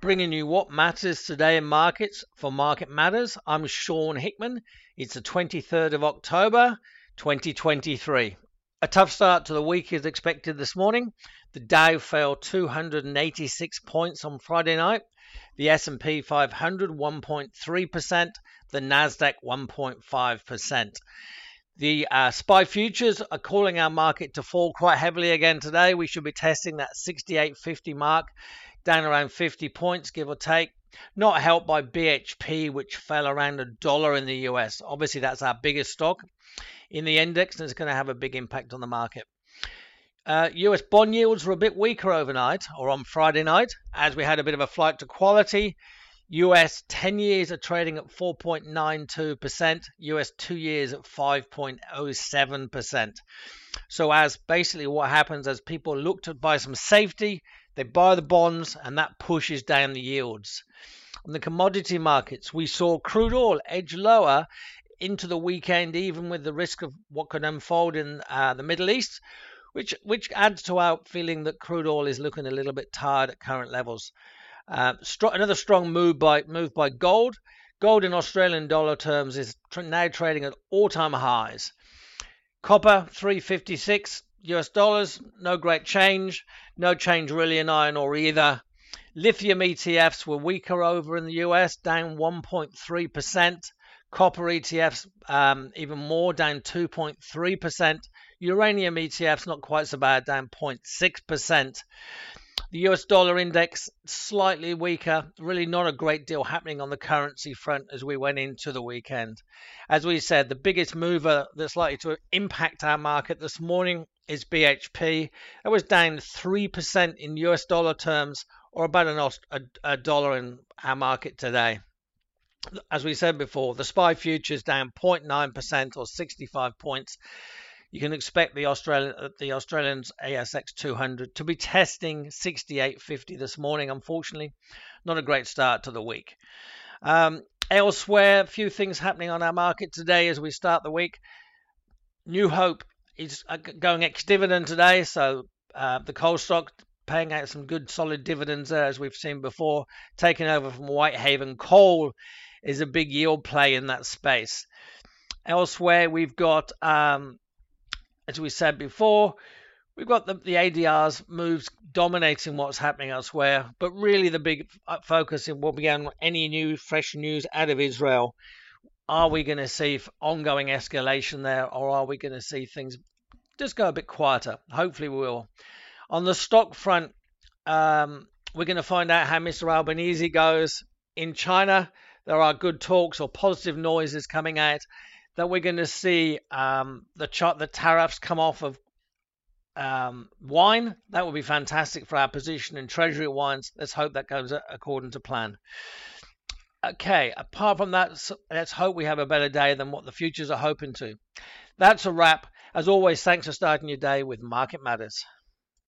bringing you what matters today in markets for Market Matters. I'm Sean Hickman. It's the 23rd of October, 2023. A tough start to the week is expected this morning. The Dow fell 286 points on Friday night. The S&P 500 1.3%, the Nasdaq 1.5%. The uh, SPI futures are calling our market to fall quite heavily again today. We should be testing that 68.50 mark down around 50 points, give or take. Not helped by BHP, which fell around a dollar in the US. Obviously, that's our biggest stock in the index, and it's going to have a big impact on the market. Uh, US bond yields were a bit weaker overnight or on Friday night as we had a bit of a flight to quality. US 10 years are trading at 4.92%, US 2 years at 5.07%. So, as basically what happens as people look to buy some safety, they buy the bonds and that pushes down the yields. On the commodity markets, we saw crude oil edge lower into the weekend, even with the risk of what could unfold in uh, the Middle East, which which adds to our feeling that crude oil is looking a little bit tired at current levels. Uh, another strong move by move by gold. Gold in Australian dollar terms is tr- now trading at all-time highs. Copper 356 US dollars, no great change. No change really in iron ore either. Lithium ETFs were weaker over in the US, down 1.3%. Copper ETFs um, even more, down 2.3%. Uranium ETFs not quite so bad, down 0.6%. The US dollar index slightly weaker, really not a great deal happening on the currency front as we went into the weekend. As we said, the biggest mover that's likely to impact our market this morning is BHP. It was down 3% in US dollar terms, or about an, a, a dollar in our market today. As we said before, the SPI futures down 0.9% or 65 points you can expect the Australian uh, the Australians ASX 200 to be testing 68.50 this morning. Unfortunately, not a great start to the week. Um, elsewhere, a few things happening on our market today as we start the week. New Hope is uh, going ex-dividend today, so uh, the coal stock paying out some good solid dividends there as we've seen before. Taking over from Whitehaven Coal is a big yield play in that space. Elsewhere, we've got um, as we said before, we've got the, the ADR's moves dominating what's happening elsewhere, but really the big focus is will be on any new fresh news out of Israel. Are we going to see ongoing escalation there, or are we going to see things just go a bit quieter? Hopefully, we will. On the stock front, um, we're going to find out how Mr. Albanese goes in China. There are good talks or positive noises coming out that we're going to see um, the chart, the tariffs come off of um, wine. That would be fantastic for our position in Treasury wines. Let's hope that goes according to plan. Okay, apart from that, let's hope we have a better day than what the futures are hoping to. That's a wrap. As always, thanks for starting your day with Market Matters.